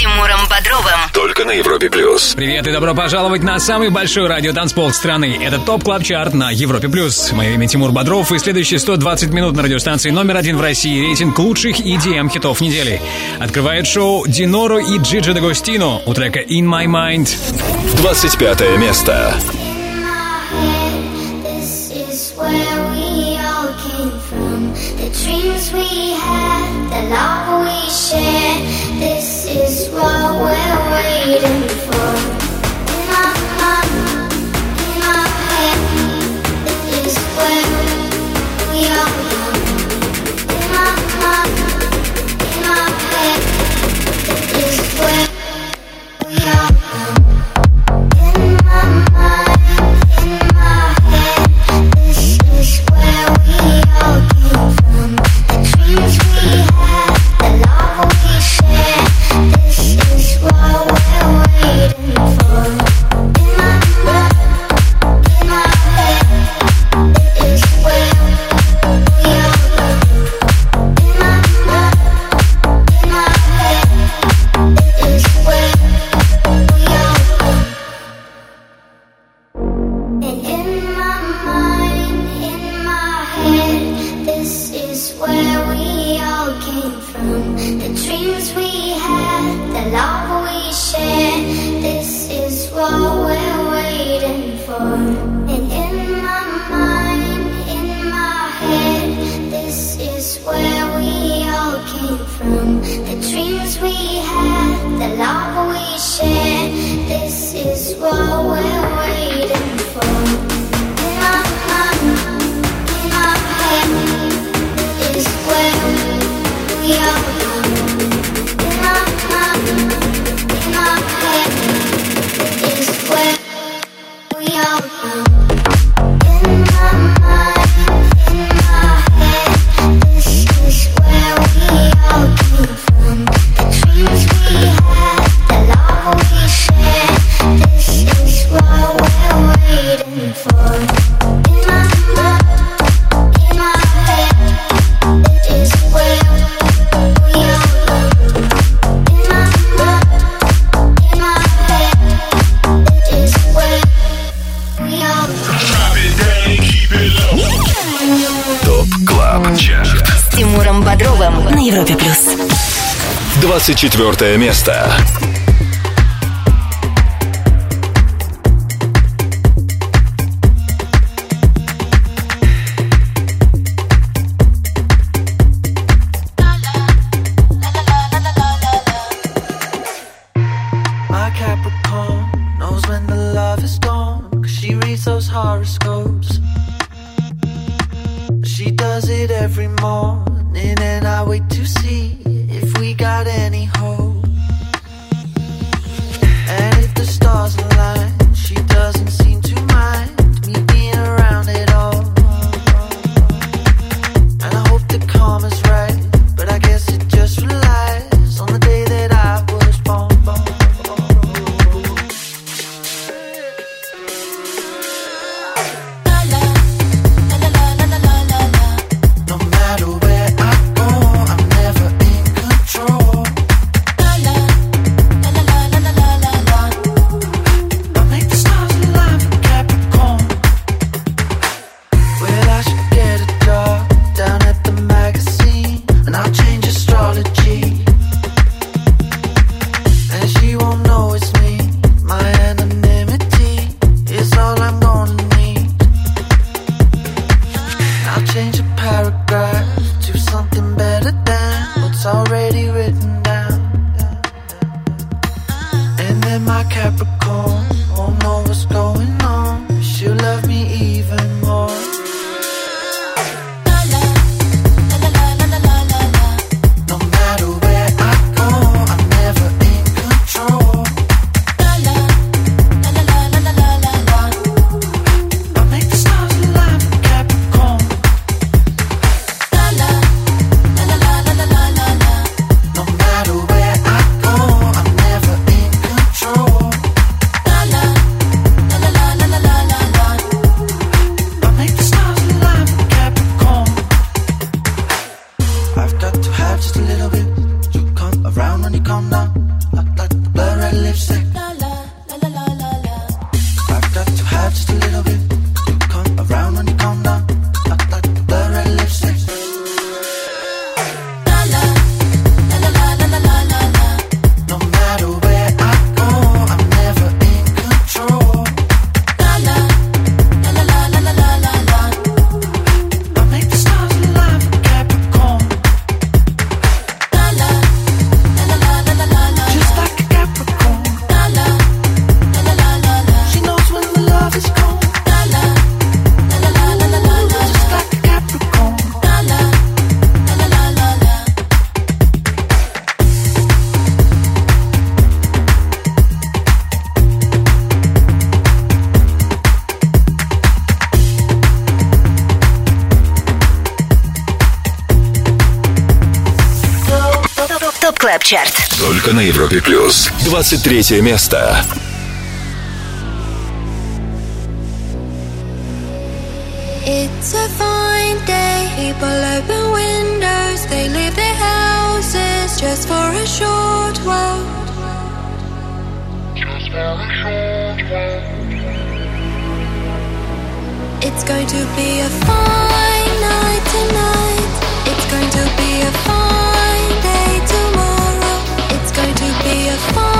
Тимуром Бодровым. Только на Европе Плюс. Привет и добро пожаловать на самый большой радиотанцпол страны. Это Top Club Chart на Европе Плюс. Мое имя Тимур Бодров и следующие 120 минут на радиостанции номер один в России. Рейтинг лучших EDM хитов недели. Открывает шоу Диноро и Джиджи Дагустино у трека In My Mind. 25 место. Dreams we had, the love we shared. This is what we're waiting for. In mind, in head, where we are. In mind, in head, where we are. 24 место. Клаб Чарт. Только на Европе плюс. 23 место. It's a fine day. People open windows. They leave their houses just for a short while. Just for a short while. It's going to be a fine night tonight. It's going to be a far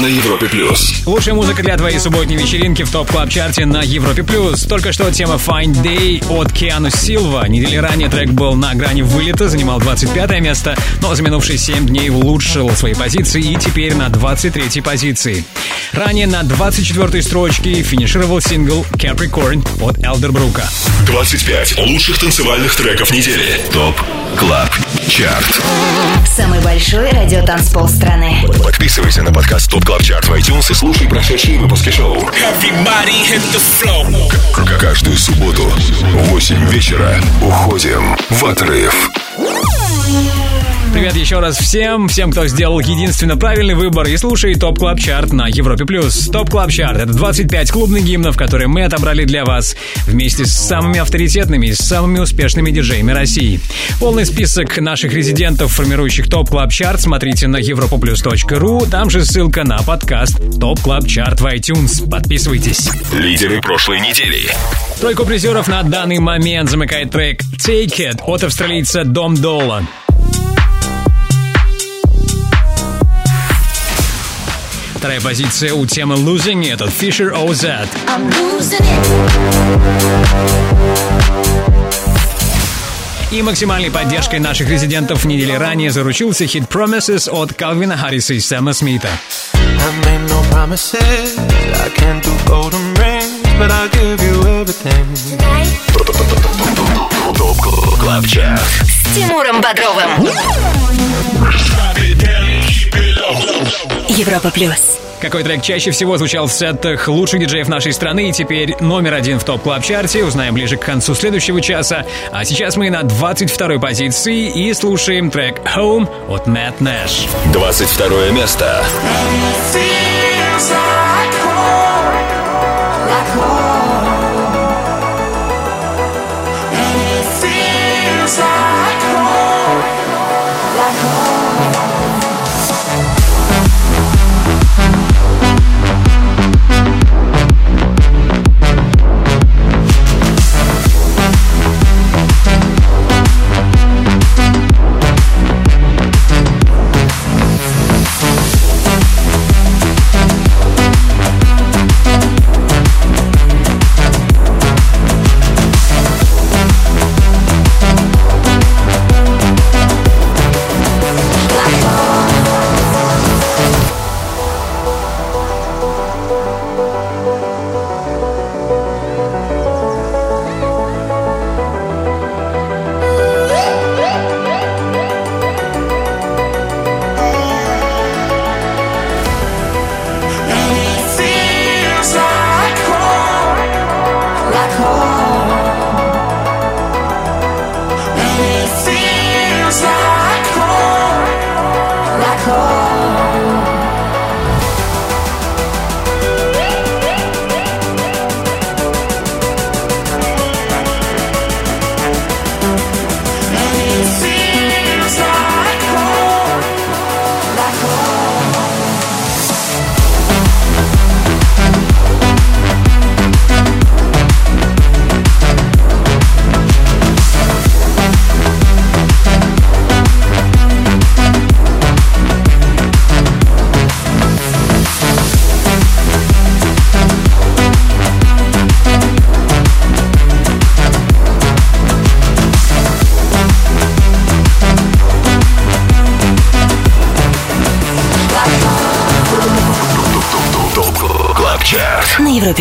На Европе плюс. Лучшая музыка для твоей субботней вечеринки в топ клаб чарте на Европе плюс. Только что тема Fine Day от Киану Силва. Недели ранее трек был на грани вылета, занимал 25 место, но за минувшие 7 дней улучшил свои позиции и теперь на 23 позиции. Ранее на 24 строчке финишировал сингл Capricorn от Элдербрука. 25 лучших танцевальных треков недели. ТОП КЛАБ Chart. Самый большой радиотанцпол страны. Подписывайся на подкаст Top Club Chart в iTunes и слушай прошедшие выпуски шоу. Каждую субботу в 8 вечера уходим в отрыв. Привет еще раз всем, всем, кто сделал единственно правильный выбор и слушает Top Club Chart на Европе+. плюс. Top Club Chart — это 25 клубных гимнов, которые мы отобрали для вас вместе с самыми авторитетными и самыми успешными диджеями России. Полный список наших резидентов, формирующих Top Club Chart, смотрите на europaplus.ru, там же ссылка на подкаст Top Club Chart в iTunes. Подписывайтесь. Лидеры прошлой недели. Тройку призеров на данный момент замыкает трек Take It от австралийца Dom Dolla. Вторая позиция у темы Losing It Fisher OZ. И максимальной поддержкой наших резидентов недели ранее заручился хит Promises от Калвина Харриса и Сэма Смита. С Тимуром Бодровым. Европа плюс. Какой трек чаще всего звучал в сетах лучших диджеев нашей страны и теперь номер один в топ клаб чарте узнаем ближе к концу следующего часа. А сейчас мы на 22 позиции и слушаем трек Home от Мэтт Нэш. 22 место. Feels like home. Европе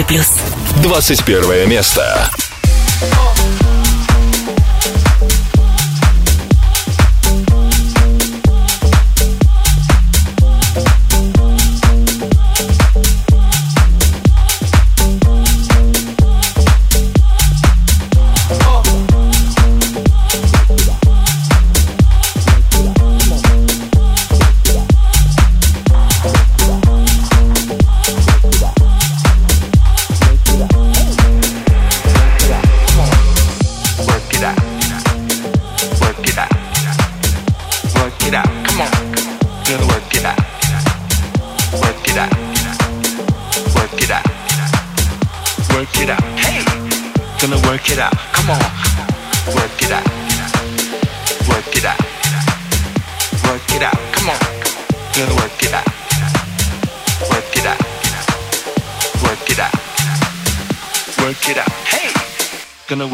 плюс. 21 место.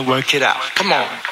Work it out. Come on.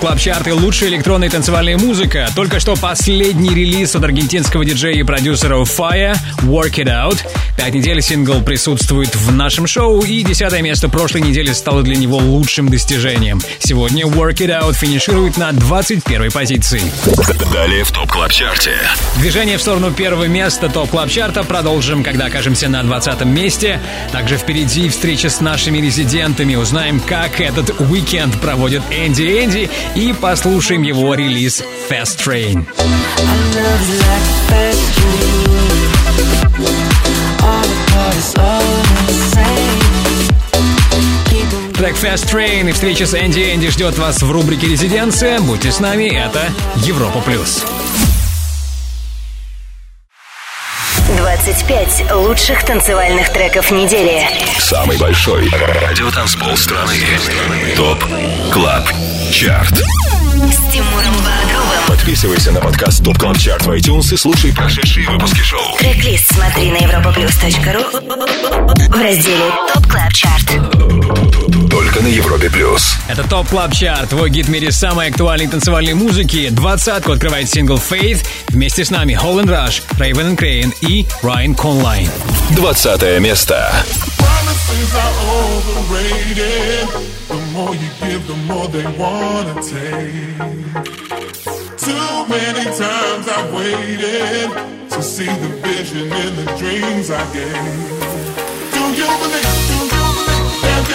Это Top Club Chart и лучшая электронная танцевальная музыка. Только что последний релиз от аргентинского диджея и продюсера Fire Work It Out. Пять недель сингл присутствует в нашем шоу, и десятое место прошлой недели стало для него лучшим достижением. Сегодня Work It Out финиширует на 21 позиции. Далее в Top Club Chart е. Движение в сторону первого места Top Club Chart а продолжим, когда окажемся на 20 месте. Также впереди встреча с нашими резидентами. Узнаем, как этот уикенд проводит Энди Энди и послушаем его релиз Fast Train. Трек Fast Train и встреча с Энди Энди ждет вас в рубрике «Резиденция». Будьте с нами, это Европа+. плюс. 25 лучших танцевальных треков недели. Самый большой радиотанцпол страны. Top Club Chart. С Тимуром Бодровым. Подписывайся на подкаст Top Club Chart в iTunes и слушай прошедшие выпуски шоу. Трек-лист смотри на europaplus.ru в разделе Top Club Chart. Только на Европе плюс. Это Top Club Chart, твой гид в мире самой актуальной танцевальной музыки. Двадцатку открывает сингл Faith. Вместе с нами Holl & Rush, Raven & Kreyn и Райан Конлайн. Двадцатое место. Promises are overrated. The more you give, the more they wanna take. Too many times I've waited to see the vision in the dreams I gave. Do you believe? Do you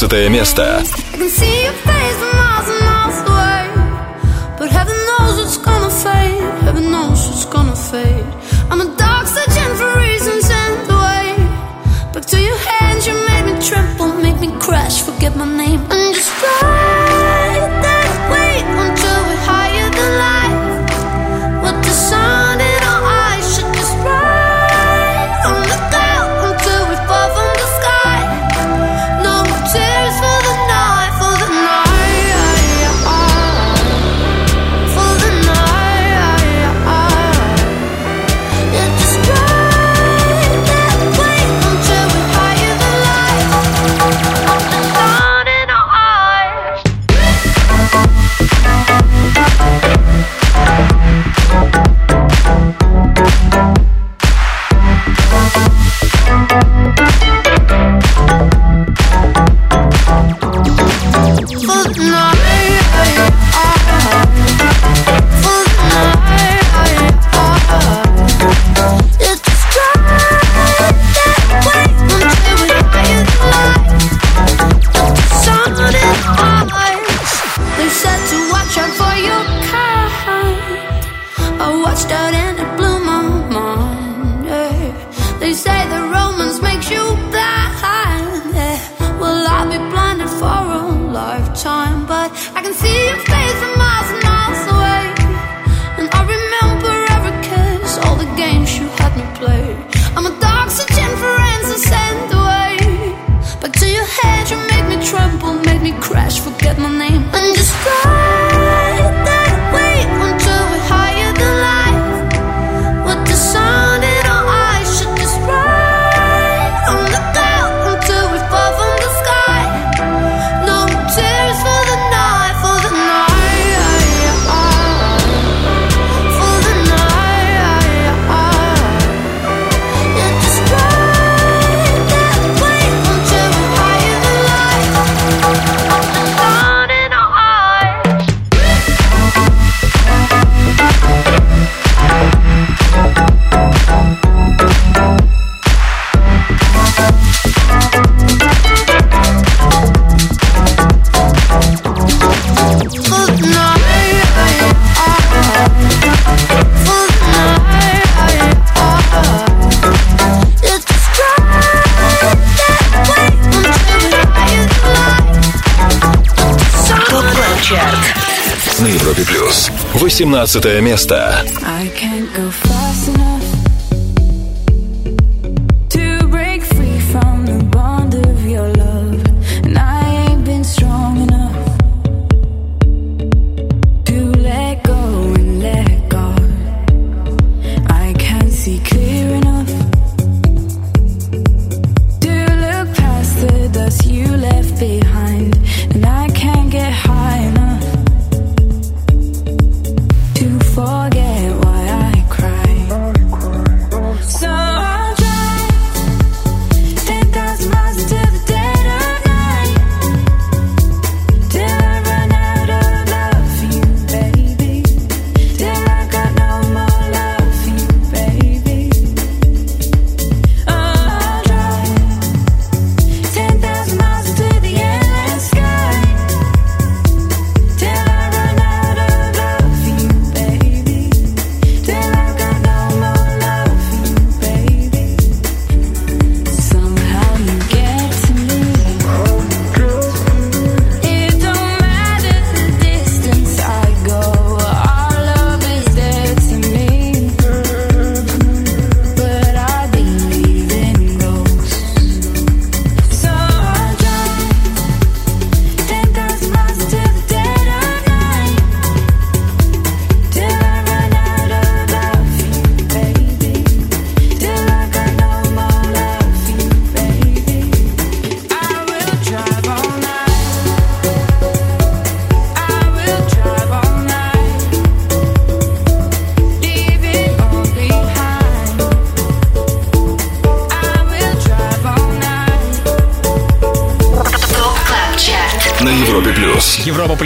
15 место. 18 место.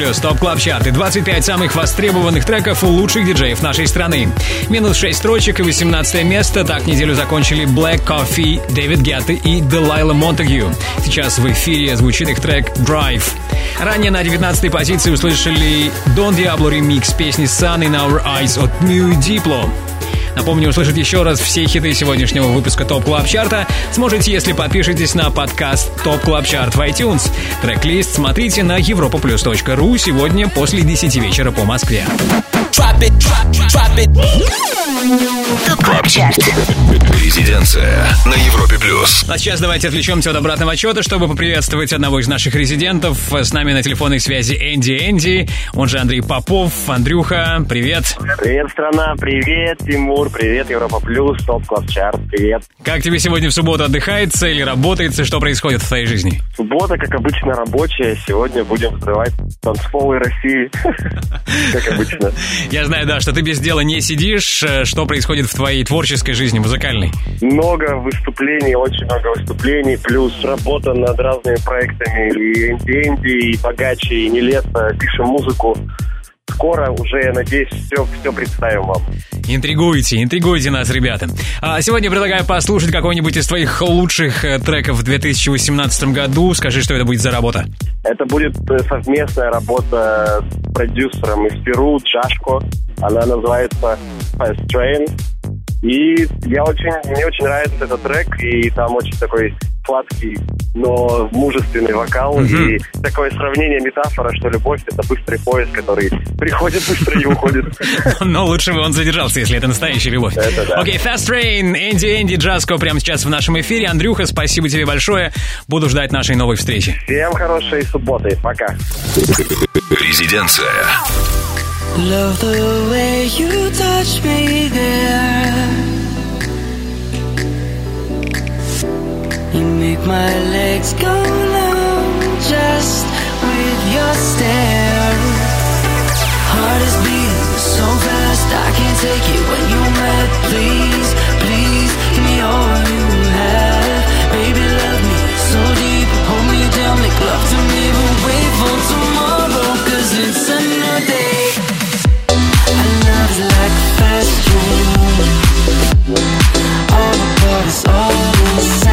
Европа плюс, Top Club Chart и 25 самых востребованных треков у лучших диджеев нашей страны. Минус 6 строчек и 18 место. Так неделю закончили Black Coffee, Дэвид Гетта и Делайла Монтагью. Сейчас в эфире звучит их трек Drive. Ранее на 19 позиции услышали Don Diablo ремикс песни Sun in Our Eyes от MØ, Diplo. Напомню, услышать еще раз все хиты сегодняшнего выпуска Top Club Chart а сможете, если подпишетесь на подкаст Top Club Chart в iTunes. Трек-лист смотрите на europaplus.ru сегодня после 10 вечера по Москве. ТОП КЛАБ ЧАРТ. Резиденция на Европе плюс. А сейчас давайте отвлечемся от обратного отчета, чтобы поприветствовать одного из наших резидентов. С нами на телефонной связи Энди Энди, он же Андрей Попов. Андрюха, привет. Привет, страна, привет, Тимур, привет, Европа Плюс, Топ Класс Чарт, привет. Как тебе сегодня в субботу отдыхается или работается? Что происходит в твоей жизни? Суббота, как обычно, рабочая. Сегодня будем взрывать танцполы России, как обычно. Я знаю, да, что ты без дела не сидишь. Э, Что происходит в твоей творческой жизни, музыкальной? Много выступлений, очень много выступлений, плюс работа над разными проектами и инди, и богаче, и нелестно. Пишем музыку. Скоро уже, я надеюсь, все, все представим вам. Интригуйте, интригуйте нас, ребята. А сегодня предлагаю послушать какой-нибудь из твоих лучших э, треков в 2018 году. Скажи, что это будет за работа. Это будет э, совместная работа с продюсером из Перу, Джашко. Она называется Fast Train. И я очень, мне очень нравится этот трек, и там очень такой сладкий, но мужественный вокал. И такое сравнение, метафора, что любовь — это быстрый поезд, который приходит быстро и уходит. Но лучше бы он задержался, если это настоящая любовь. Это да. Окей, Fast Train, Энди Энди Джаско прямо сейчас в нашем эфире. Андрюха, спасибо тебе большое. Буду ждать нашей новой встречи. Всем хорошей субботы. Пока. Резиденция. Love the way you touch me there. You make my legs go numb just with your stare. Heart is beating so fast, I can't take it when you're mad. Please, please, give me all you have. Baby, love me so deep, hold me down, make love to me, but wait for tomorrow, cause it's another day. Our love's like fast. All the parts all the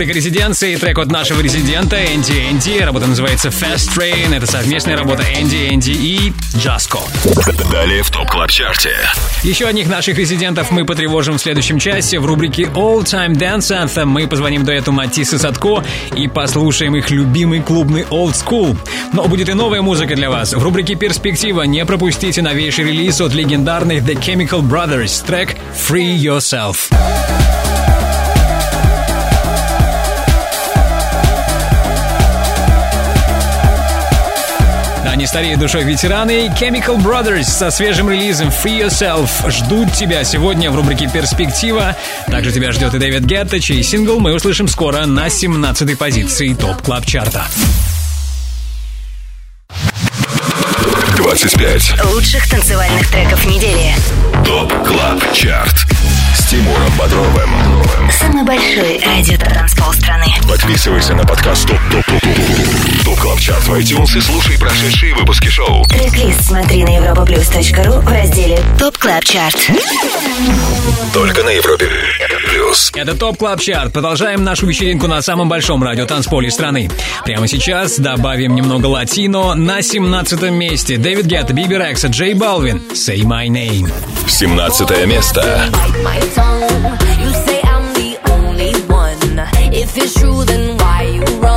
Рубрика «Резиденции» трек от нашего резидента Энди Энди. Работа называется Fast Train. Это совместная работа Энди Энди и Джаско. Далее в Top Club Chart е. Еще одних наших резидентов мы потревожим в следующем часе. В рубрике All Time Dance Anthem мы позвоним дуэту Матисс и Садко и послушаем их любимый клубный Old School. Но будет и новая музыка для вас. В рубрике «Перспектива» не пропустите новейший релиз от легендарных The Chemical Brothers. Трек Free Yourself. Не стареют душой ветераны Chemical Brothers со свежим релизом Free Yourself ждут тебя сегодня в рубрике «Перспектива». Также тебя ждет и Дэвид Гетта, чей сингл мы услышим скоро на 17-й позиции Top Club Chart а. 25. Лучших танцевальных треков недели. Top Club Chart. Тимуром Бодровым. Самый большой радиотанцпол страны. Подписывайся на подкаст Top Top Top Top Top Club Chart в iTunes и слушай прошедшие выпуски шоу. Трек-лист смотри на europaplus.ru в разделе Top Club Chart. Только на Европе плюс. Это Top Club Chart. Продолжаем нашу вечеринку на самом большом радиотанцполе страны. Прямо сейчас добавим немного латино. На 17 месте Дэвид Гетта, Биби Рекса, Джей Балвин. Say My Name. 17 место. my tongue. You say I'm the only one. If it's true, then why you running?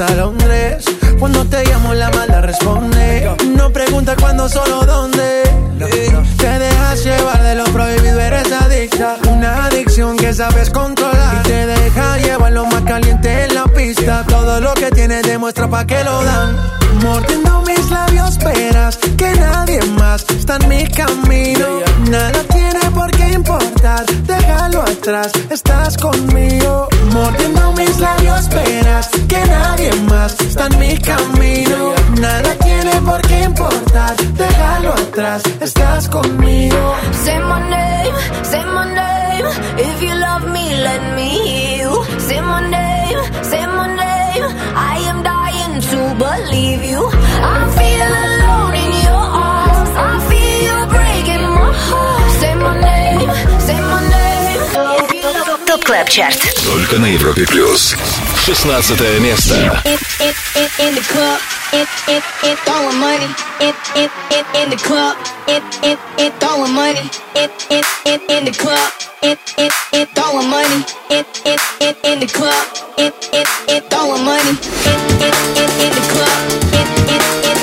Hasta Londres. Cuando te llamo, la mala responde. No pregunta cuándo, solo dónde. Te dejas llevar de lo prohibido, eres adicta. Una adicción que sabes controlar. Y te deja llevar lo más caliente Todo lo que tienes demuestra pa' que lo dan. Mordiendo mis labios, verás que nadie más está en mi camino. Nada tiene por qué importar, déjalo atrás, estás conmigo. Mordiendo mis labios, verás que nadie más está en mi camino. Nada tiene por qué importar, déjalo atrás, estás conmigo. Say my name, say my name. If you love me, let me Клаб Чарт. Только на Европе плюс. 16 место. it, it, it in the club. It, it, it throwing money. It, it, it in the club. It, it, it throwing money. It, it, it in the club. It, it, it throwing money. It, it, it in the club. It, it, it throwing money. It, it, it in the club. It, it, it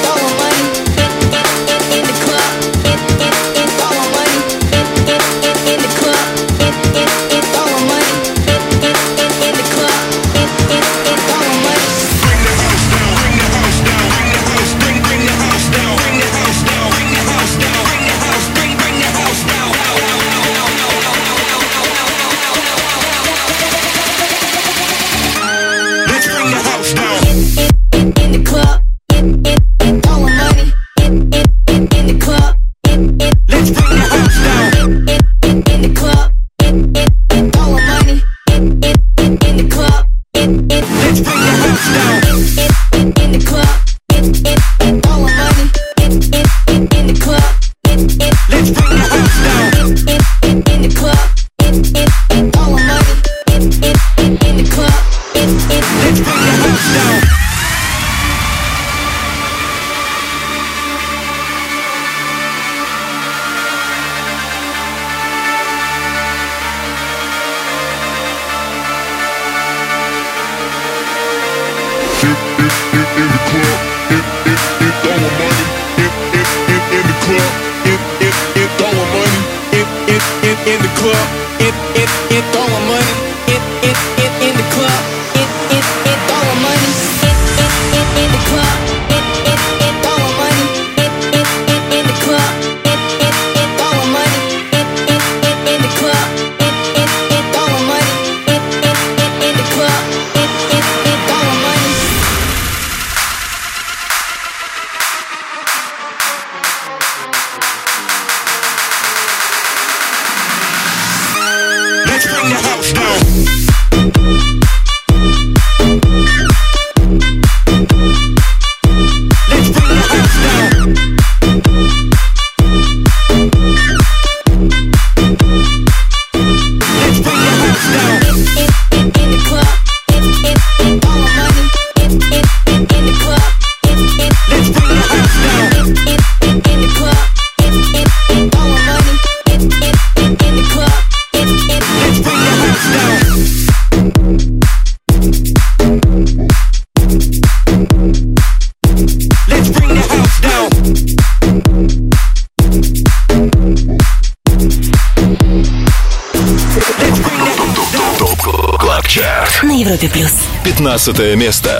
15 место.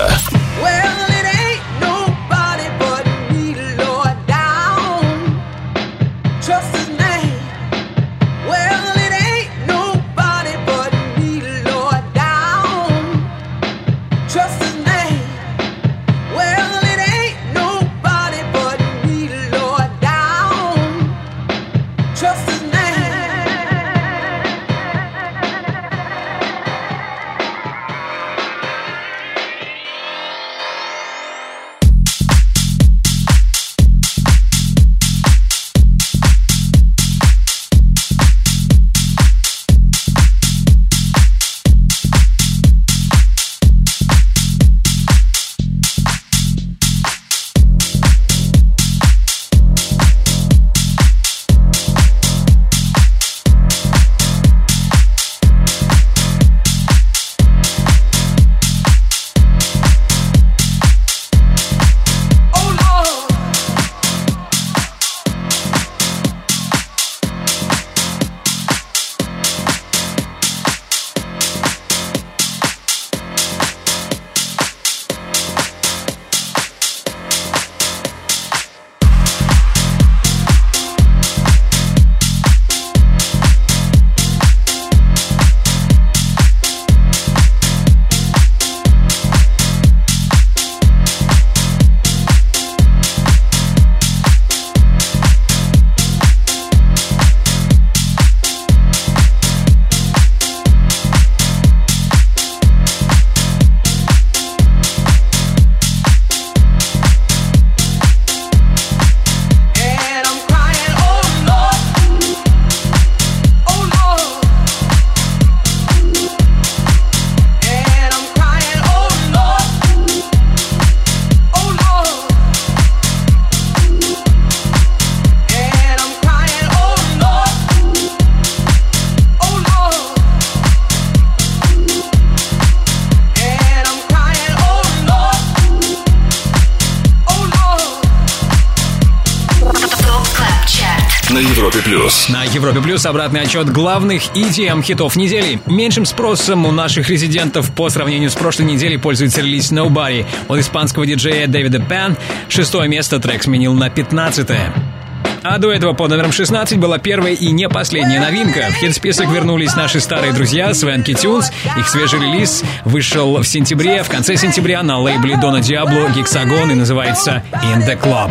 Европе Плюс обратный отчет главных EDM хитов недели. Меньшим спросом у наших резидентов по сравнению с прошлой неделей пользуется релиз Nobody от испанского диджея Дэвида Пен. Шестое место трек сменил на пятнадцатое. А до этого под номером 16 была первая и не последняя новинка. В хит-список вернулись наши старые друзья Свенки Тюнс. Их свежий релиз вышел в сентябре, в конце сентября на лейбле Дона Диабло Гексагон и называется In The Club.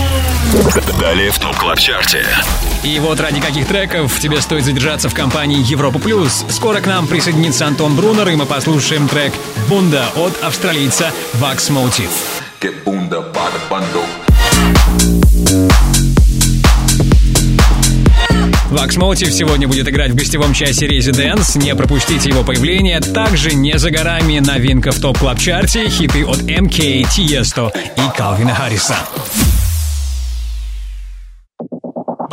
Далее в Top Club Chart е. И вот ради каких треков тебе стоит задержаться в компании Европа Плюс. Скоро к нам присоединится Антон Брунер, и мы послушаем трек «Бунда» от австралийца Вакс Motive. Вакс Motive сегодня будет играть в гостевом часе Residence. Не пропустите его появление. Также не за горами новинка в топ клаб чарте хиты от MK, Tiesto и Калвина Харриса.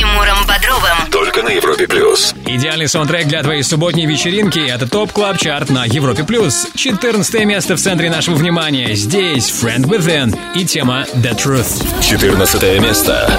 Тимуром Бодровым. Только на Европе Плюс. Идеальный саундтрек для твоей субботней вечеринки – это Top Club Chart на Европе Плюс. 14 место в центре нашего внимания. Здесь Friend Within и тема The Truth. 14 место.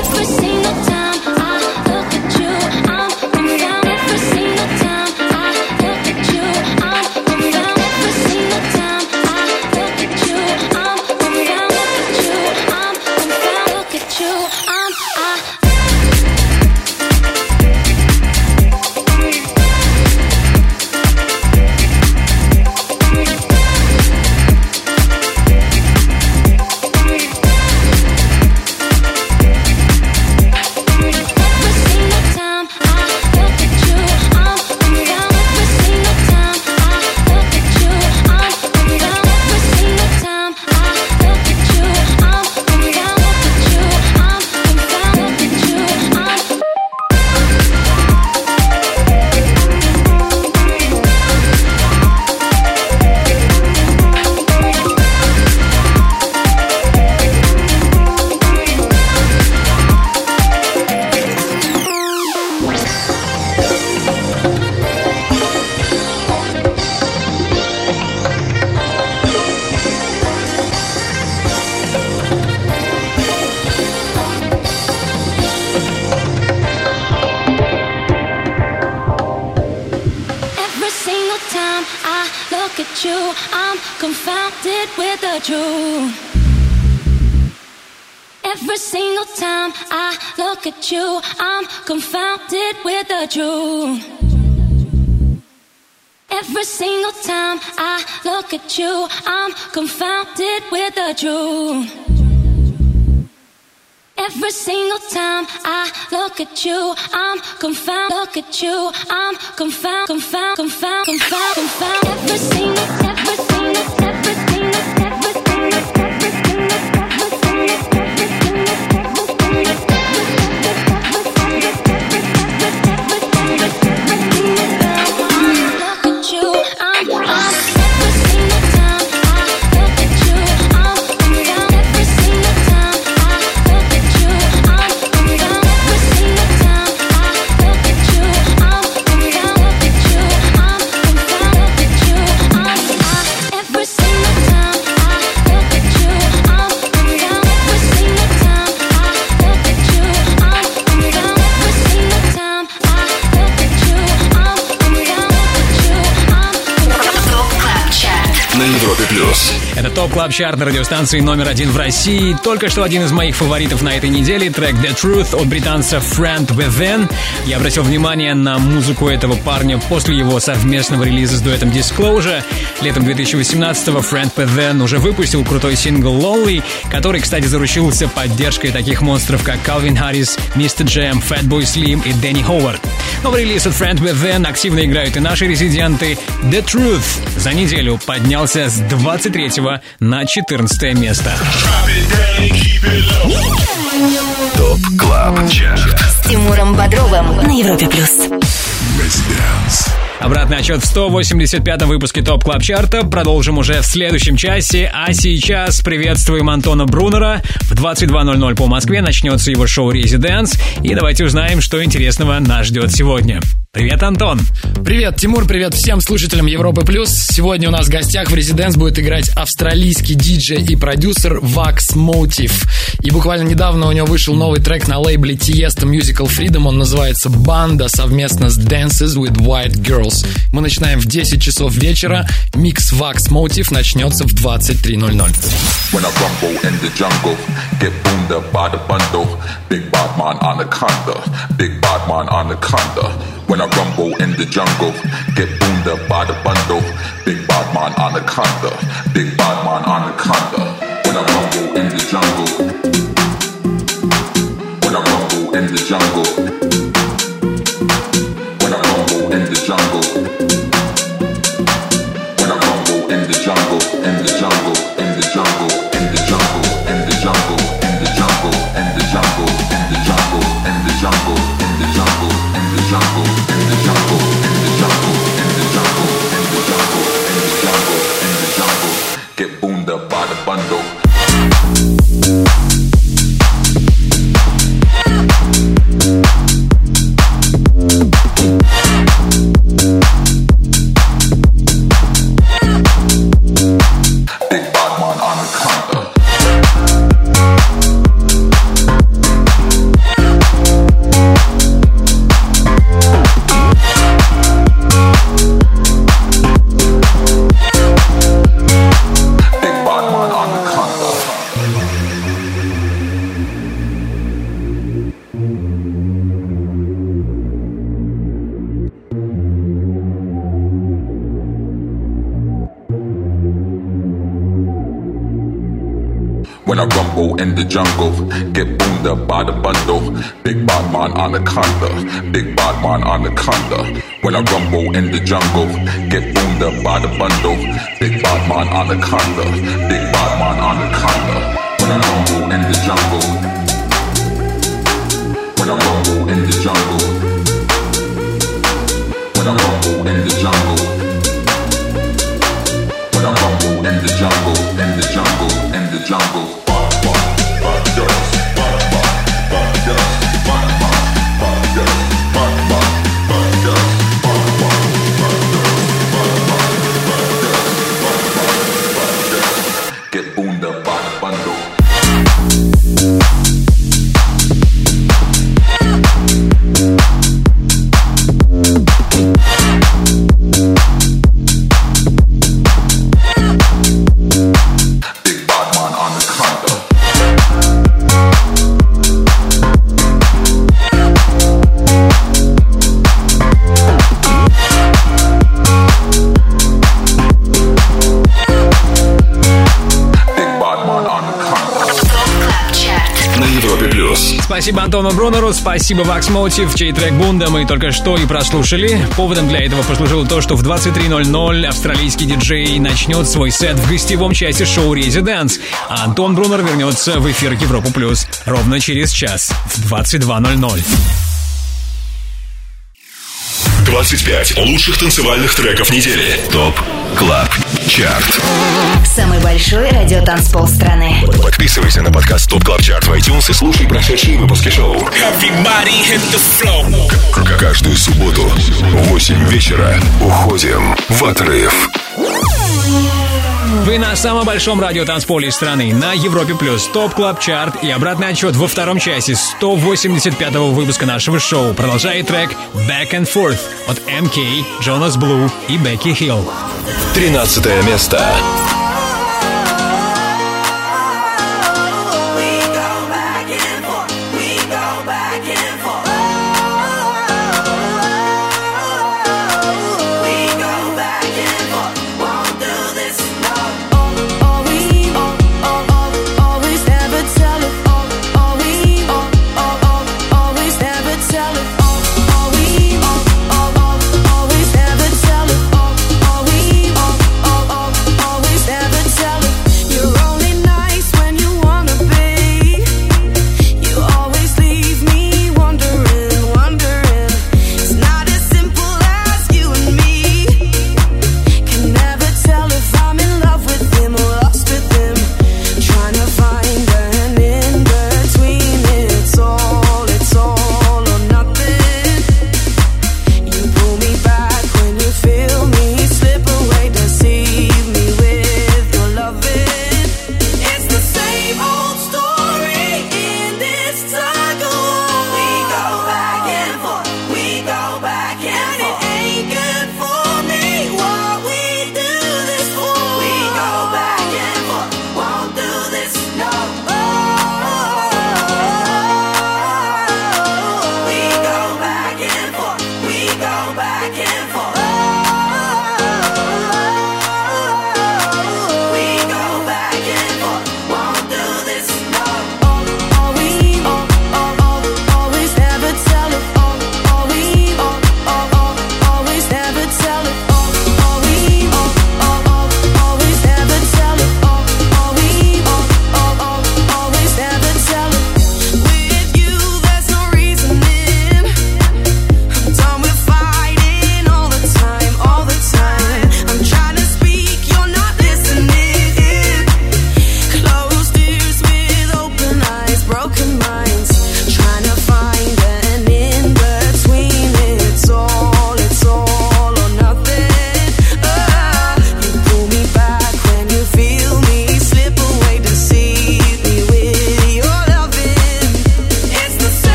Every single time I look at you, I'm confounded with the truth. Every single time I look at you, I'm confounded. Look at you, I'm confounded, confounded, confounded, confounded, confounded. Every single, every single, Club Chart на радиостанции номер один в России. Только что один из моих фаворитов на этой неделе трек The Truth от британца Friend Within. Я обратил внимание на музыку этого парня после его совместного релиза с дуэтом Disclosure. Летом 2018-го Friend Within уже выпустил крутой сингл Lonely, который, кстати, заручился поддержкой таких монстров, как Calvin Harris, MistaJam, Fatboy Slim и Danny Howard. Новый релиз от Friend Within активно играют и наши резиденты. The Truth за неделю поднялся с 23 на 14 место. Top Club Chart. С Тимуром Бодровым на Европе плюс. Обратный отсчет в 185-м выпуске Top Club Chart а продолжим уже в следующем часе. А сейчас приветствуем Антона Брунера. В 22.00 по Москве начнется его шоу «Residance». И давайте узнаем, что интересного нас ждет сегодня. Привет, Антон! Привет, Тимур, привет всем слушателям Европы Плюс. Сегодня у нас в гостях в Резиденс будет играть австралийский диджей и продюсер Vax Motive. И буквально недавно у него вышел новый трек на лейбле Tiesto Musical Freedom. Он называется «Банда» совместно с Dances with White Girls. Мы начинаем в 10 часов вечера. Микс Vax Motive начнется в 23.00. When I rumble in the jungle, get boomed up by the bundle. Big bad man anaconda, big bad man anaconda. When I rumble in the jungle, get boomed up by the bundle. Big bad man anaconda, big bad man anaconda. When I rumble in the jungle, when I rumble in the jungle, man anaconda. When I rumble in the jungle, get boomed up by the bundle. Big bad man anaconda, big bad man anaconda. When I rumble in the jungle, Джону Брунеру, спасибо Вакс Мотив, чей трек Бунда мы только что и прослушали. Поводом для этого послужило то, что в 23.00 австралийский диджей начнет свой сет в гостевом части шоу «Резиденс», а Антон Брунер вернется в эфир Европу Плюс ровно через час в 22.00. 25 лучших танцевальных треков недели. ТОП КЛАБ ЧАРТ Самый большой радиотанцпол страны. Подписывайся на подкаст Top Club Chart в iTunes и слушай прошедшие выпуски шоу. Каждую субботу в 8 вечера уходим в отрыв. Вы на самом большом радиотанцполе страны на Европе Плюс, Top Club Chart и обратный отсчет во втором часе 185-го выпуска нашего шоу продолжает трек Back and Forth от MK, Jonas Blue и Becky Hill. 13 место.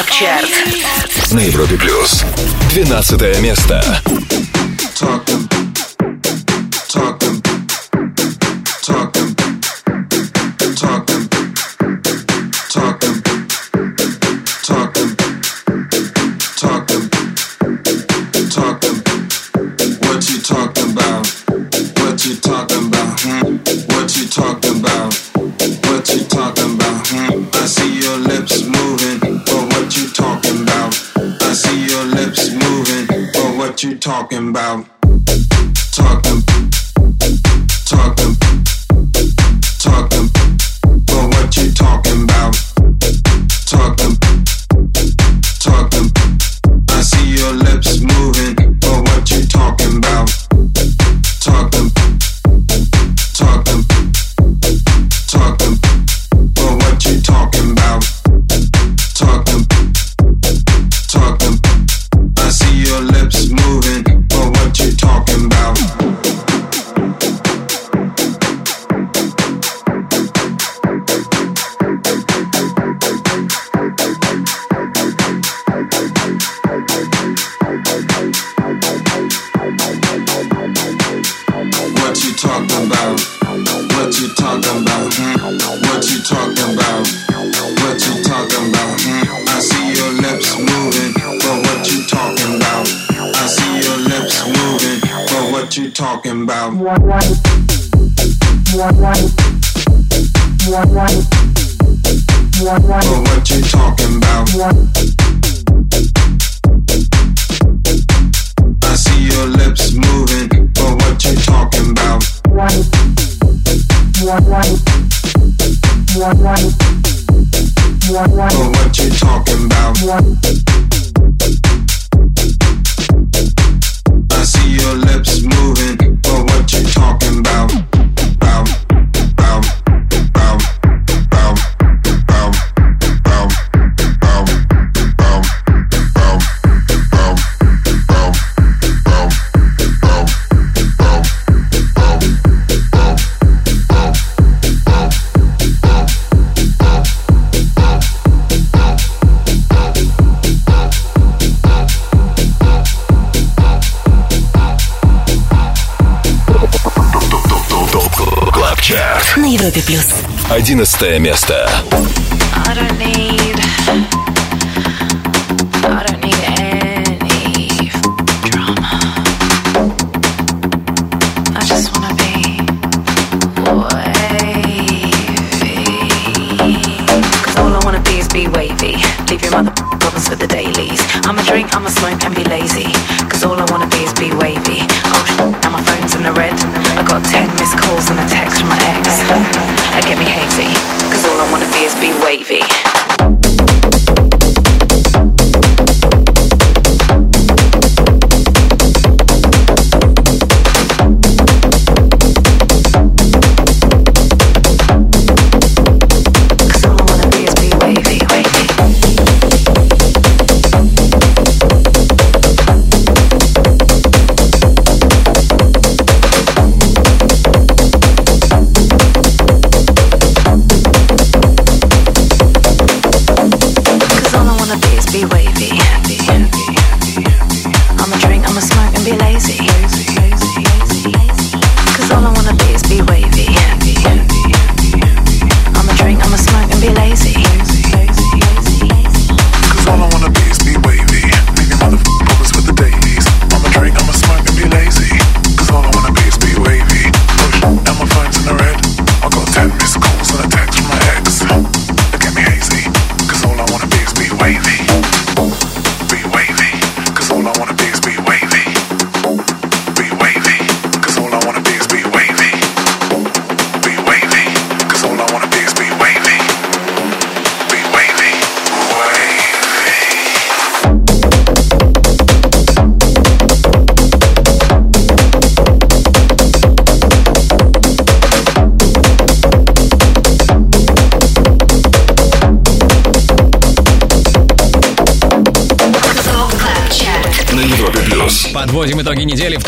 Топ Чарт. На Европе Плюс. 12 место. talking about шестое место.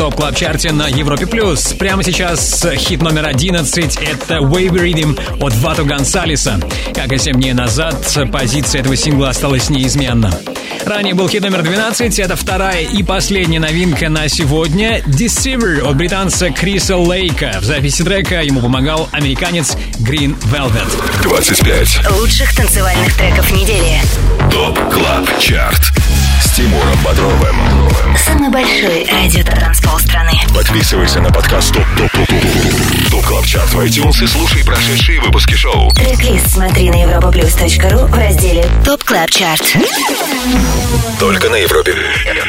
Топ клаб чарте на Европе плюс. Прямо сейчас хит номер 11 это Wavy Rhythm от Вату Гонсалеса. Как и 7 дней назад, позиция этого сингла осталась неизменна. Ранее был хит номер 12, это вторая и последняя новинка на сегодня Deceiver от британца Криса Лейка. В записи трека ему помогал американец Green Velvet. 25. Лучших танцевальных треков недели. ТОП КЛАБ ЧАРТ. Тимуром Бодровым. Самый большой радиотанцпол страны. Подписывайся на подкаст Top Top Top Top Top Club Chart в iTunes и слушай прошедшие выпуски шоу. Трек-лист смотри на europaplus.ru в разделе Top Club Chart. Только на Европе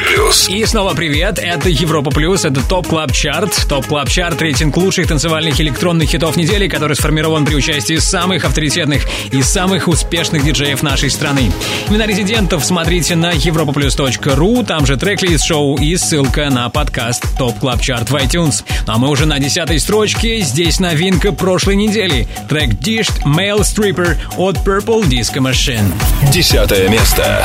Плюс. И снова привет, это Европа Плюс, это Top Club Chart. Top Club Chart – рейтинг лучших танцевальных электронных хитов недели, который сформирован при участии самых авторитетных и самых успешных диджеев нашей страны. Имена резидентов смотрите на europaplus.ru, там же трек-лист шоу и ссылка на подкаст Top Club Chart в iTunes. Ну а мы уже на десятой строчке, здесь новинка прошлой недели. Трек Dished Male Stripper от Purple Disco Machine. Десятое место.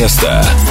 Место.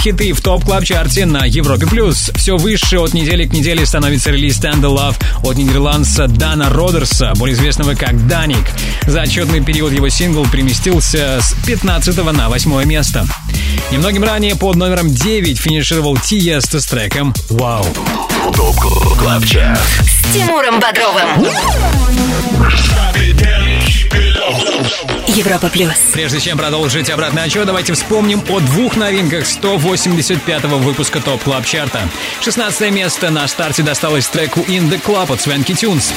EDM-хиты в Top Club Chart е на Европе плюс. Все выше от недели к неделе становится релиз Tenderlove от нидерландца Дана Ромерса, более известного как Dannic. За отчетный период его сингл переместился с 15 на 8 место. Немногим ранее под номером 9 финишировал Tiësto с треком «Вау». Top Club. С Тимуром Бодровым. Европа плюс. Прежде чем продолжить обратный отсчет, давайте вспомним о двух новинках 185-го выпуска Top Club Chart а. 16 место на старте досталось треку In The Club от Swanky Tunes.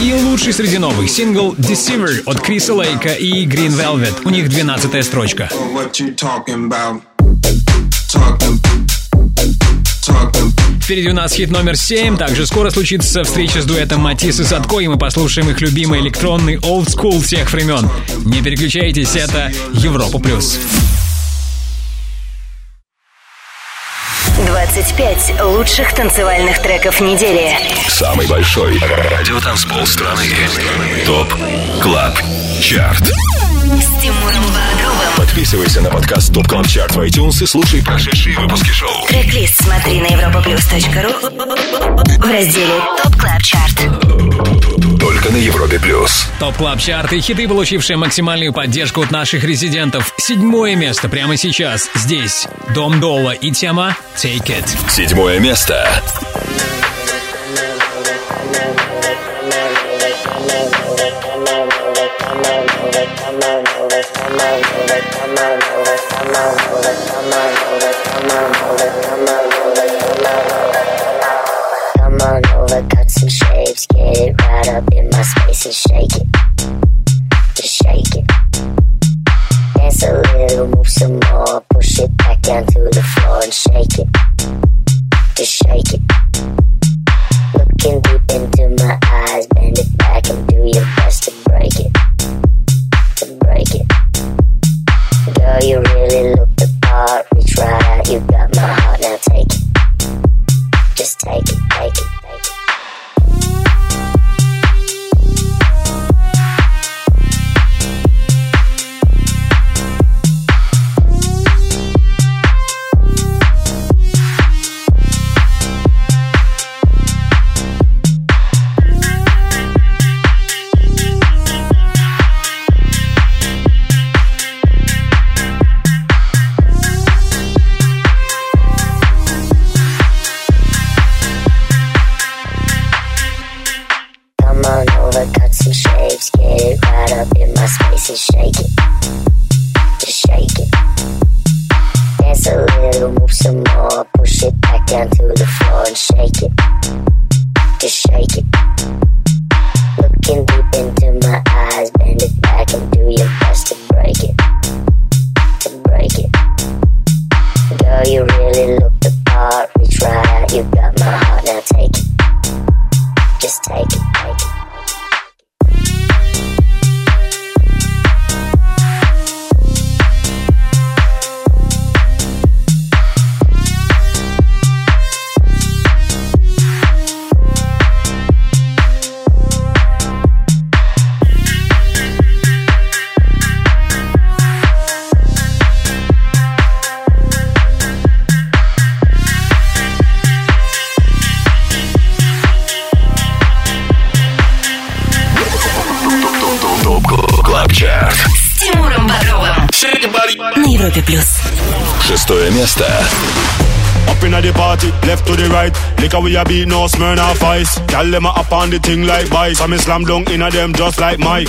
И лучший среди новых сингл Deceiver от Криса Лейка и Green Velvet. У них 12 строчка. What you talking about? Впереди у нас хит номер 7. Также скоро случится встреча с дуэтом Матис и Садко, и мы послушаем их любимый электронный old school всех времен. Не переключайтесь, это Европа плюс. 25 лучших танцевальных треков недели. Самый большой радиотанцпол страны. Top Club Chart. С Тимуром Бодровым. Подписывайся на подкаст Top Club Chart в iTunes и слушай прошедшие выпуски шоу. Трек-лист смотри на europaplus.ru в разделе Top Club Chart. Только на Европе плюс. Top Club Chart и хиты, получившие максимальную поддержку от наших резидентов. Седьмое место прямо сейчас. Здесь Dom Dolla и тема Take It. Седьмое место. summer, summer, summer, summer. Right. We a beat, no Smirnoff Ice. Gyal them a up on the thing like vice. So me slam dunk inna them just like Mike.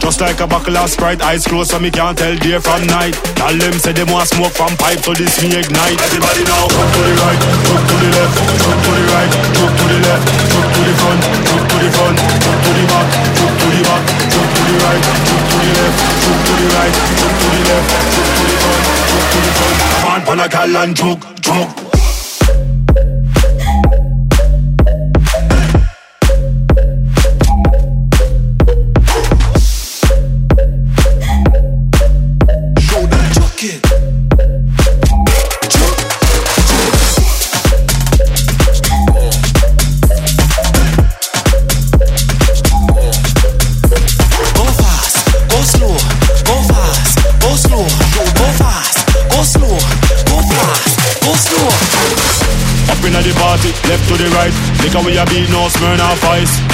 Just like a buckle of Sprite, eyes closed so me can't tell day from night. Gyal them say them want smoke from pipe, so this me ignite. Everybody now, jump to the right, jump to the left, jump to the right, jump to the left, jump to the front, jump to the front, jump to the back, jump to the back, jump to the right, jump to the left, jump to the right, jump to the left, jump to the front, jump to the front. Come on, pan a gal and choke, choke.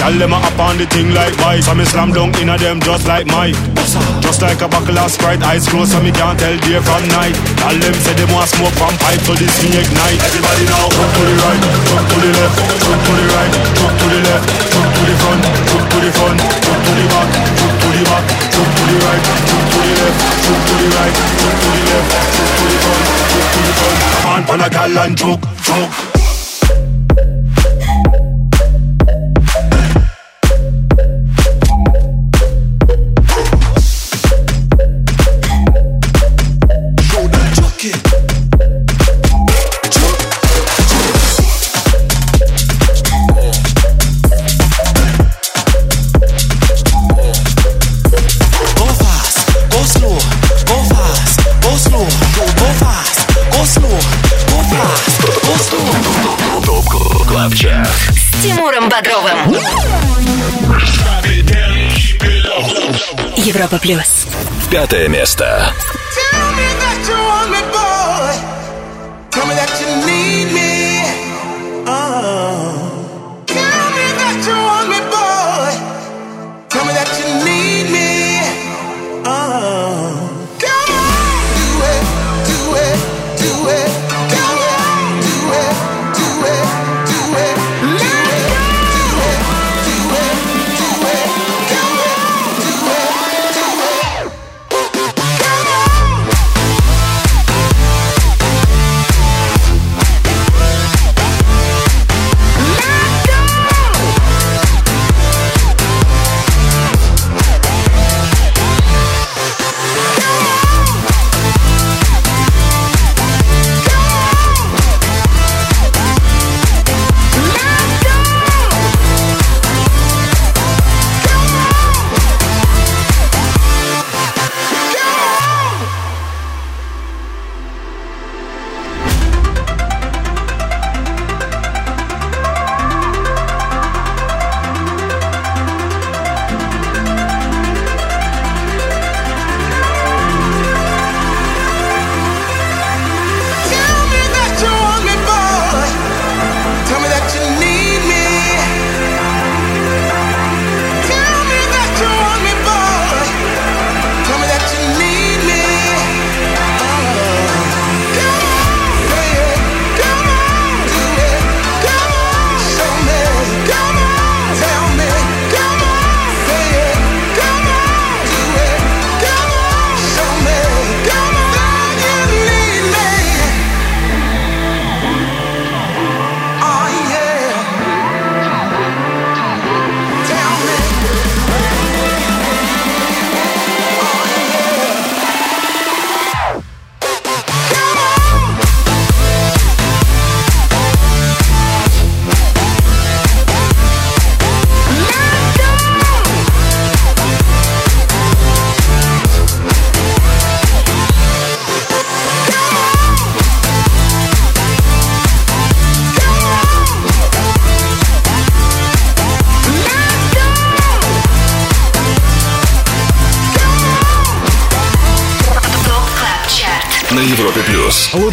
Girl, them a up on the thing like vice. So me slam dunk in a them just like Mike. Just like a buckle of Sprite, eyes closed so me can't tell day from night. All them say they want smoke from pipe, so this thing ignite. Everybody now, jump to the right, jump to the left, jump to the right, jump to the left, jump to the front, jump to the front, jump to the back, jump to the back, jump to the right, jump to the left, jump to the right, jump to the left, jump to the front, jump to the front. On, pan a gal and choke, choke. Бодровым. Европа плюс. Пятое место. Tell me that you want me, boy. Tell me that you need me.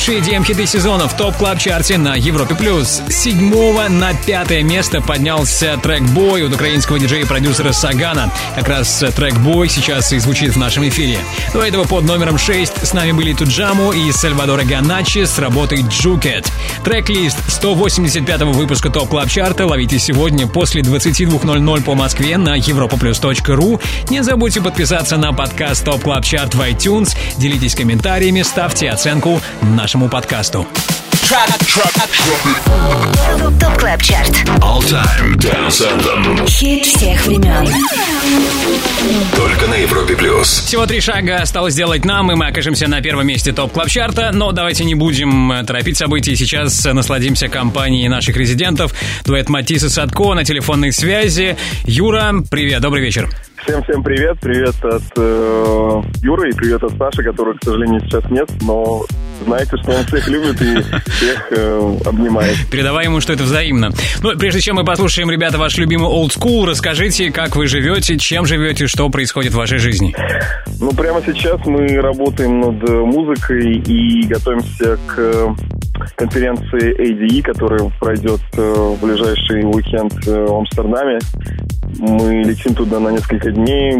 Лучшие EDM-хиты сезона в топ клаб чарте на Европе плюс. Седьмого на пятое место поднялся трек «Бой» от украинского диджея и продюсера Сагана. Как раз трек «Бой» сейчас и звучит в нашем эфире. До этого под номером 6 с нами были Туджаму и Сальвадора Ганачи с работой «Джукет». Трек-лист 185-го выпуска топ клаб чарта ловите сегодня после 22.00 по Москве на europaplus.ru. Не забудьте подписаться на подкаст топ клаб чарт в iTunes, делитесь комментариями, ставьте оценку нашему подкасту. ТОП КЛАБ ЧАРТ. All Time Dance Anthem. Хит всех времен. Только на Европе Плюс. Всего три шага осталось сделать нам, и мы окажемся на первом месте топ клаб чарта но давайте не будем э, торопить события. Сейчас э, насладимся компанией наших резидентов. Дуэт Матис и Садко на телефонной связи. Юра, привет, добрый вечер. Всем-всем привет. Привет от э, Юры и привет от Саши, которого, к сожалению, сейчас нет. Но знаете, что он всех любит и всех э, обнимает. Передавай ему, что это взаимно. Ну, прежде чем мы послушаем, ребята, ваш любимый old school, расскажите, как вы живете, чем живете, что происходит в вашей жизни. Ну, прямо сейчас мы работаем над музыкой и готовимся к э, конференции ADE, которая пройдет э, в ближайший уикенд э, в Амстердаме. Мы летим туда на несколько дней,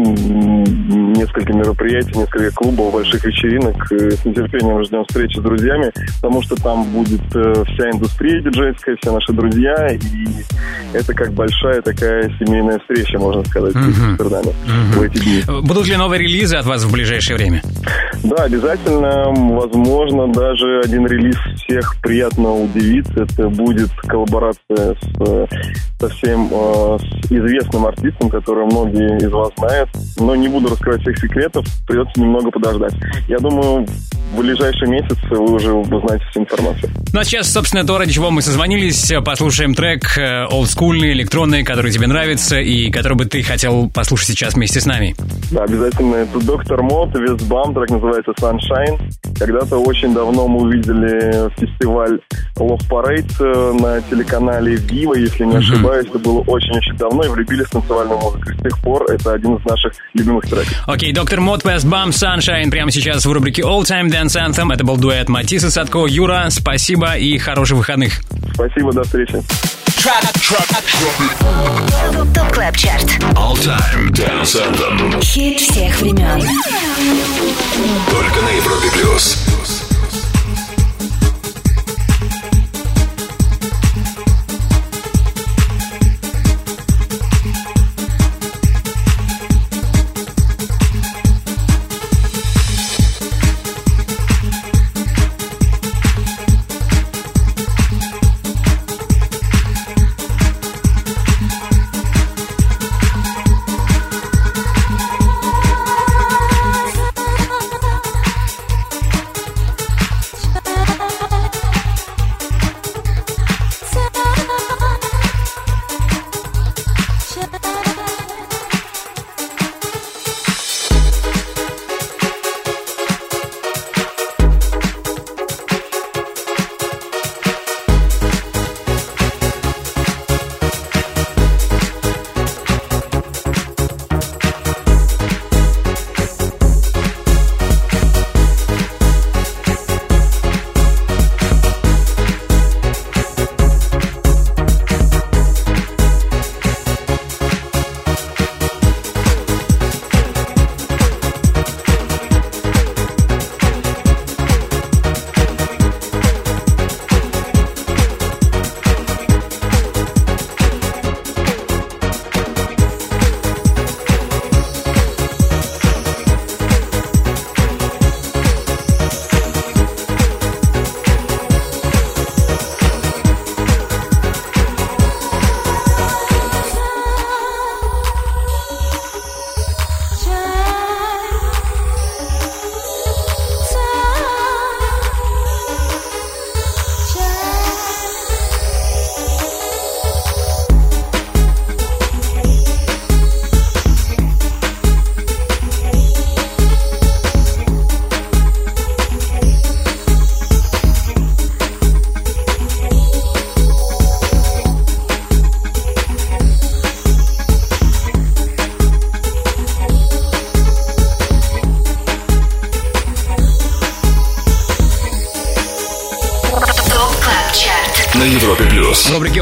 несколько мероприятий, несколько клубов, больших вечеринок. Э, С нетерпением ждем встречи с друзьями, потому что там будет э, вся индустрия диджейская, все наши друзья, и это как большая такая семейная встреча, можно сказать, в Мгм. Амстердаме в эти дни. Будут ли новые релизы от вас в ближайшее время? Да, обязательно, возможно, даже один релиз всех приятно удивит. Это будет коллаборация с э, совсем э, с известным артистом, которого многие из вас знают. Но не буду раскрывать всех секретов, придется немного подождать. Я думаю, в ближайший месяц вы уже узнаете всю информацию. Ну а сейчас, собственно, то, ради чего мы созвонились. Послушаем трек э, олдскульный, электронный, который тебе нравится и который бы ты хотел послушать сейчас вместе с нами. Да, обязательно. Это Доктор Мот, Вестбам, трек называется Sunshine. Когда-то очень давно мы увидели фестиваль Love Parade э, на телеканале Viva, если не ошибаюсь. Это было очень-очень давно и влюбились в танцевальную музыку. С тех пор это один из наших любимых треков. Окей, доктор Мот, West Bum, Sunshine прямо сейчас в рубрике All Time Dance Anthem. Это был дуэт Матисса Садко. Юра, спасибо и хороших выходных. Спасибо, до встречи. ТОП КЛАБ ЧАРТ. All Time Dance Anthem. Хит всех времен. Только на Европе плюс. На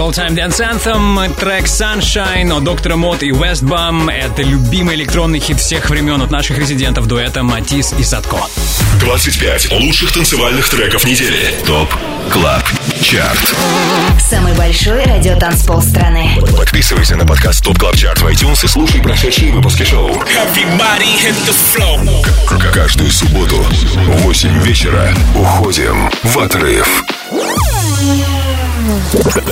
All Time Dance Anthem трек Sunshine от Доктора Motte и Westbam. Это любимый электронный хит всех времен от наших резидентов дуэта Матис и Садко. 25 лучших танцевальных треков недели. Top Club Chart. Самый большой радиотанцпол страны. Подписывайся на подкаст Top Club Chart в iTunes и слушай прошедшие выпуски шоу. Каждую субботу в 8 вечера уходим в отрыв.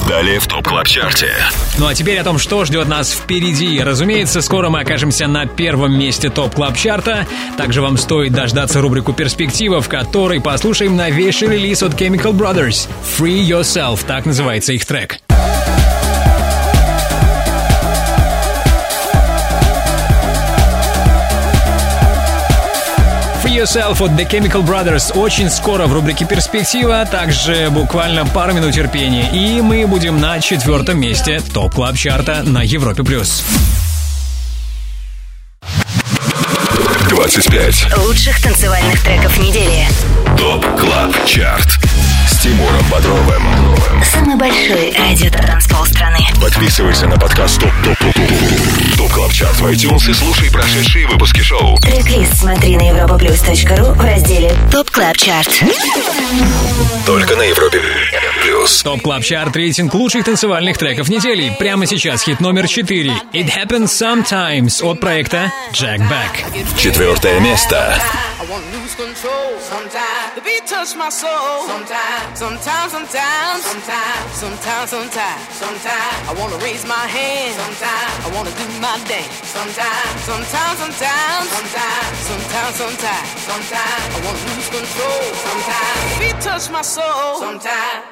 Далее в Top Club Chart е. Ну а теперь о том, что ждет нас впереди. Разумеется, скоро мы окажемся на первом месте Top Club Chart а Также вам стоит дождаться рубрику «Перспектива», в которой послушаем новейший релиз от Chemical Brothers «Free Yourself», так называется их трек. Yourself от The Chemical Brothers очень скоро в рубрике «Перспектива», также буквально пару минут терпения, и мы будем на четвертом месте Top Club Chart а на Европе плюс. 25 Лучших танцевальных треков недели. Top Club Chart Тимуром Бодровым. Самый большой радиотанцпол страны. Подписывайся на подкаст Top Top Top Top Top Club Chart в iTunes и слушай прошедшие выпуски шоу. Трек-лист смотри на europaplus.ru в разделе Top Club Chart. Только на Европе Плюс. Top Club Chart рейтинг лучших танцевальных треков недели. Прямо сейчас хит номер 4. It Happens Sometimes от проекта Jack Back. Четвертое место. Wanna lose control sometimes. The beat touch my soul sometimes. Sometimes, sometimes, sometimes, sometimes, sometimes, sometimes. I wanna raise my hand sometimes. I wanna do my dance sometimes. Sometimes, sometimes, sometimes, sometimes, sometimes, sometimes. I wanna lose control sometimes. The beat touch my soul sometimes.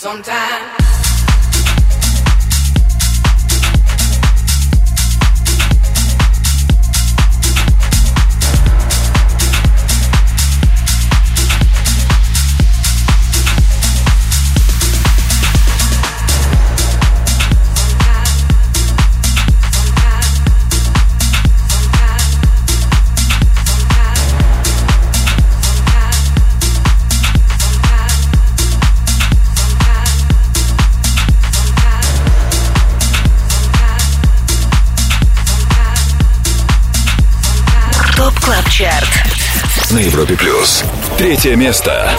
Sometimes. Чарт. На Европе Плюс. Третье место.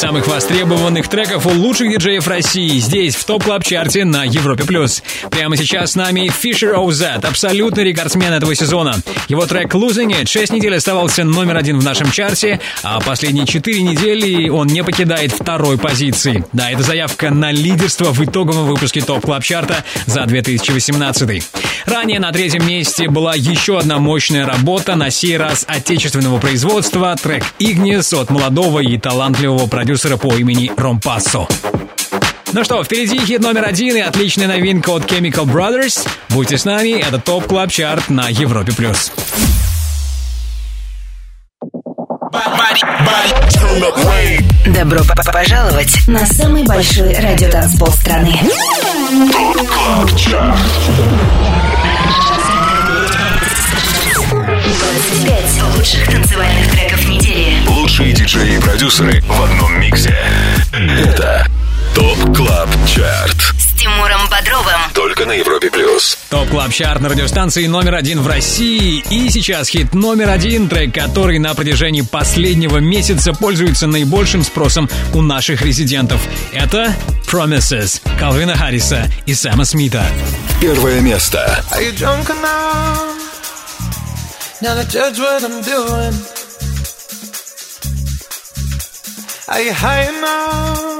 Самых востребованных треков у лучших диджеев России здесь, в топ клаб чарте на Европе+. плюс. Прямо сейчас с нами Fisher OZ, абсолютный рекордсмен этого сезона. Его трек Losing It 6 недель оставался номер один в нашем чарте, а последние 4 недели он не покидает второй позиции. Да, это заявка на лидерство в итоговом выпуске топ клаб чарта за 2018. Ранее на третьем месте была еще одна мощная работа, на сей раз отечественного производства, трек Ignis от молодого и талантливого продюсера по имени Ромпассо. Ну что, впереди хит номер один и отличная новинка от Chemical Brothers. Будьте с нами, это Top Club Chart на Европе плюс. Добро п- пожаловать на самый большой радиотанцпол страны. Club Chart. 25 лучших танцевальных треков недели. Лучшие диджеи и продюсеры в одном миксе. Это Top Club Chart. Тимуром Бодровым. Только на Европе плюс. Top Club Chart на радиостанции номер один в России. И сейчас хит номер один, трек, который на протяжении последнего месяца пользуется наибольшим спросом у наших резидентов. Это Promises Калвина Харриса и Сэма Смита. Первое место. Are you drunk enough now to judge what I'm doing? Are you high enough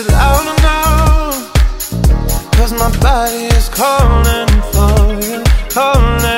It loud enough? Cause my body is calling for you, calling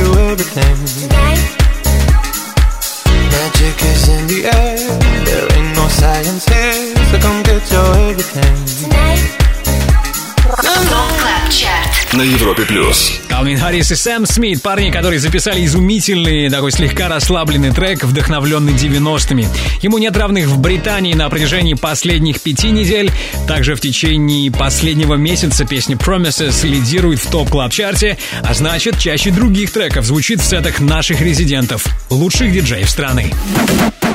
На Европе плюс. Калвин Харрис и Сэм Смит, парни, которые записали изумительный, такой слегка расслабленный трек, вдохновленный 90-ми. Ему нет равных в Британии на протяжении последних пяти недель. Также в течение последнего месяца песня Promises лидирует в топ клаб чарте а значит, чаще других треков звучит в сетах наших резидентов, лучших диджеев страны.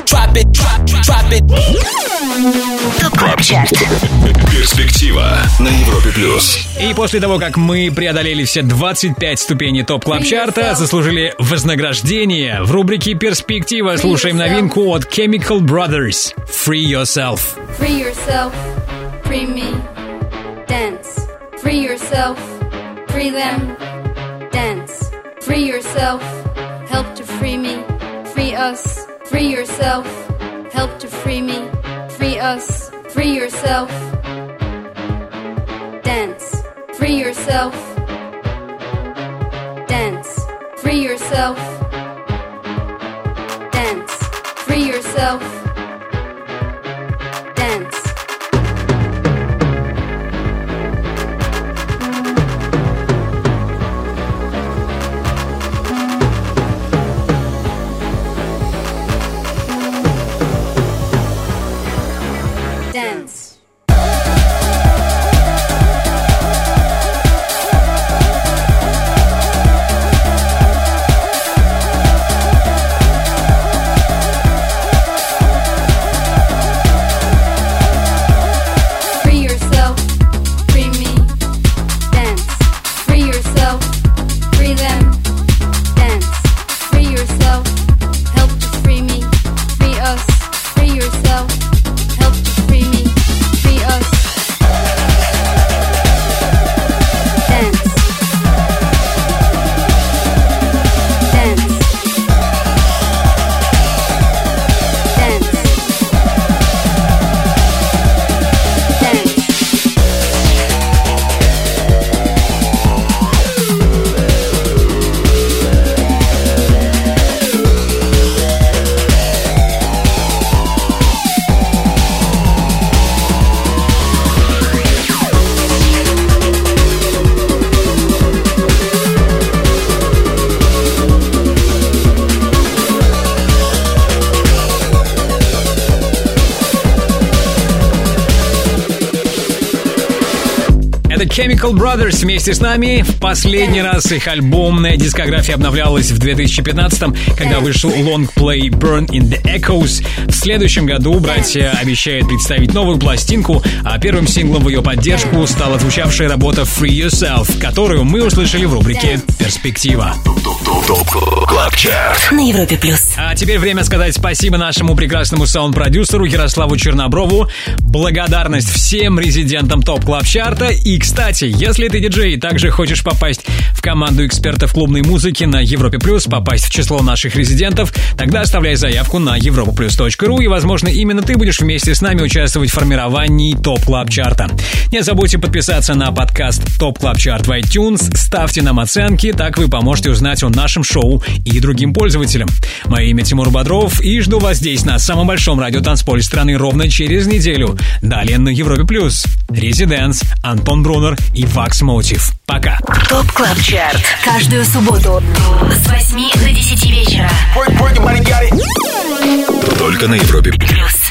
ТОП Club Chart. Перспектива на Европе плюс. И после того, как мы преодолели все 25 ступеней Top Club Chart а заслужили вознаграждение. В рубрике «Перспектива» слушаем новинку от Chemical Brothers «Free Yourself». Free yourself, free me, dance. Free yourself, free them, dance. Free yourself, help to free me, free us. Free yourself, help to free me, free us. Free yourself, dance. Free yourself, dance. Free yourself, dance. Free yourself, Chemical Brothers вместе с нами. В последний раз их альбомная дискография обновлялась в 2015-м, когда вышел лонгплей Burn in the Echoes. В следующем году братья обещают представить новую пластинку, а первым синглом в ее поддержку стала звучавшая работа Free Yourself, которую мы услышали в рубрике «Перспектива». На Европе плюс. А теперь время сказать спасибо нашему прекрасному саунд-продюсеру Ярославу Черноброву. Благодарность всем резидентам Top Club Chart а. И, кстати, если ты диджей и также хочешь попасть в команду экспертов клубной музыки на Европе Плюс, попасть в число наших резидентов, тогда оставляй заявку на europaplus.ru и, возможно, именно ты будешь вместе с нами участвовать в формировании Top Club Chart а. Не забудьте подписаться на подкаст Top Club Chart в iTunes, ставьте нам оценки, так вы поможете узнать о нашем шоу и другим пользователям. Мое имя Тимур Бодров и жду вас здесь, на самом большом радиотанцполе страны, ровно через неделю. Далее на Европе Плюс. Residance, Антон Брунер и Wax Motif. Пока. Top Club Chart. Каждую субботу с 8 до 10 вечера. Только на Европе Плюс.